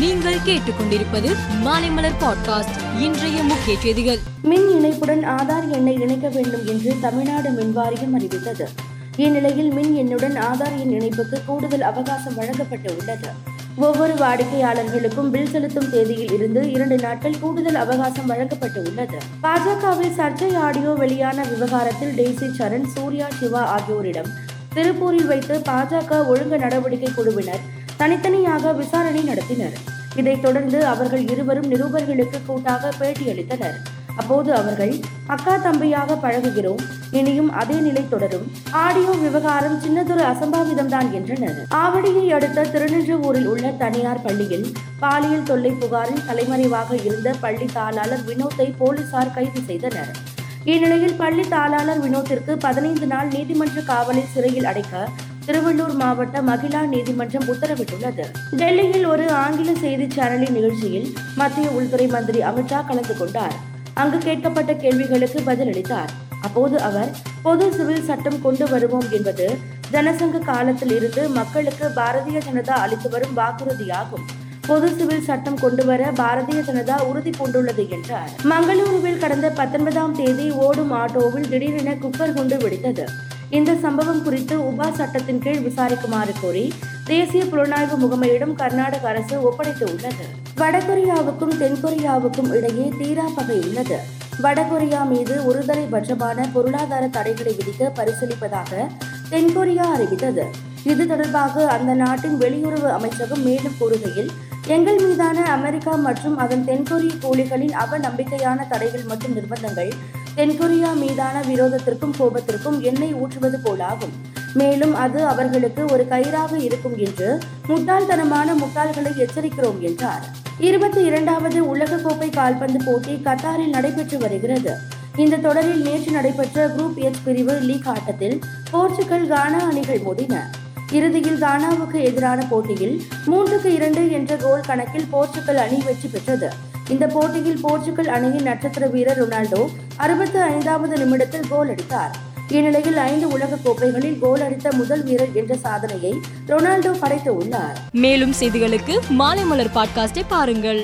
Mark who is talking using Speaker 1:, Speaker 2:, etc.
Speaker 1: நீங்கள் கேட்டுக்கொண்டிருப்பது மாலைமலர் பாட்காஸ்ட் இன்றைய முக்கிய செய்திகள்.
Speaker 2: மின் இணைப்புடன் ஆதார் எண்ணை இணைக்க வேண்டும் என்று தமிழ்நாடு மின் வாரியம் அறிவித்தது. இந்நிலையில் மின் எண்ணுடன் ஆதார் எண் இணைப்புக்கு கூடுதல் அவகாசம் வழங்கப்பட்டு உள்ளது ஒவ்வொரு வாடிக்கையாளர்களுக்கும் பில் செலுத்தும் தேதியில் இருந்து இரண்டு நாட்கள் கூடுதல் அவகாசம் வழங்கப்பட்டு உள்ளது பாஜகவில் சர்ச்சை ஆடியோ வெளியான விவகாரத்தில் டெய்சி சரண் சூர்யா சிவா ஆகியோரிடம் திருப்பூரில் வைத்து பாஜக ஒழுங்கு நடவடிக்கை குழுவினர் தனித்தனியாக விசாரணை நடத்தினர். இதைத் தொடர்ந்து அவர்கள் இருவரும் நிருபர்களுக்கு கூட்டாக பேட்டியளித்தனர் அப்போது அவர்கள் அக்கா தம்பியாக பழகுகிறோம். இனியும் அதே நிலை தொடரும். ஆடியோ விவகாரம் சின்னதொரு அசம்பாவிதம்தான் என்றனர். ஆவடியை அடுத்த திருநின்றவூரில் உள்ள தனியார் பள்ளியில் பாலியல் தொல்லை புகாரில் தலைமறைவாக இருந்த பள்ளி தாளாளர் வினோத்தை போலீசார் கைது செய்தனர். இந்நிலையில் பள்ளி தாளாளர் வினோத்திற்கு பதினைந்து நாள் நீதிமன்ற காவலில் சிறையில் அடைக்க திருவள்ளூர் மாவட்ட மகிழா நீதிமன்றம் உத்தரவிட்டுள்ளது. டெல்லியில் ஒரு ஆங்கில செய்தி சேனலின் நிகழ்ச்சியில் மத்திய உள்துறை மந்திரி அமித்ஷா கலந்து கொண்டார். அங்கு கேட்கப்பட்ட கேள்விகளுக்கு பதிலளித்தார். அப்போது அவர் பொது சிவில் சட்டம் கொண்டு வருவோம் என்பது ஜனசங்க காலத்தில் இருந்து மக்களுக்கு பாரதிய ஜனதா அளித்து வரும் வாக்குறுதியாகும். பொது சிவில் சட்டம் கொண்டுவர பாரதிய ஜனதா உறுதி பூண்டுள்ளது என்றார். மங்களூருவில் கடந்த பத்தொன்பதாம் தேதி ஓடும் ஆட்டோவில் திடீரென குக்கர் குண்டு வெடித்தது. இந்த சம்பவம் குறித்து உபா சட்டத்தின் கீழ் விசாரிக்குமாறு கோரி தேசிய புலனாய்வு முகமையிடம் கர்நாடக அரசு ஒப்படைத்துள்ளது வடகொரியாவுக்கும் தென்கொரியாவுக்கும் இடையே தீரா பகை உள்ளது. வடகொரியா மீது ஒருதலை பட்சமான பொருளாதார தடைகளை விதிக்க பரிசீலிப்பதாக தென்கொரியா அறிவித்தது. இது தொடர்பாக அந்த நாட்டின் வெளியுறவு அமைச்சகம் மேலும் கூறுகையில் எங்கள் மீதான அமெரிக்கா மற்றும் அதன் தென்கொரிய கூலிகளின் அவநம்பிக்கையான தடைகள் மற்றும் நிர்பந்தங்கள் தென்கொரியா மீதான விரோதத்திற்கும் கோபத்திற்கும் எண்ணெய் ஊற்றுவது போலாகும். மேலும் அது அவர்களுக்கு ஒரு கயிறாக இருக்கும் என்று முட்டாள்தனமான முட்டாள்களை எச்சரிக்கிறோம் என்றார். இருபத்தி இரண்டாவது உலகக்கோப்பை கால்பந்து போட்டி கத்தாரில் நடைபெற்று வருகிறது. இந்த தொடரில் நேற்று நடைபெற்ற குரூப் எச் பிரிவு லீக் ஆட்டத்தில் போர்ச்சுகல் கானா அணிகள் மோதின. இறுதியில் கானாவுக்கு எதிரான போட்டியில் மூன்றுக்கு இரண்டு என்ற கோல் கணக்கில் போர்ச்சுகல் அணி வெற்றி பெற்றது. இந்த போட்டியில் போர்ச்சுகல் அணியின் நட்சத்திர வீரர் ரொனால்டோ அறுபத்தி ஐந்தாவது நிமிடத்தில் கோல் அடித்தார். இந்நிலையில் ஐந்து உலக கோப்பைகளில் கோல் அடித்த முதல் வீரர் என்ற சாதனையை ரொனால்டோ படைத்து உள்ளார்.
Speaker 1: மேலும் செய்திகளுக்கு மாலைமலர் பாட்காஸ்டை பாருங்கள்.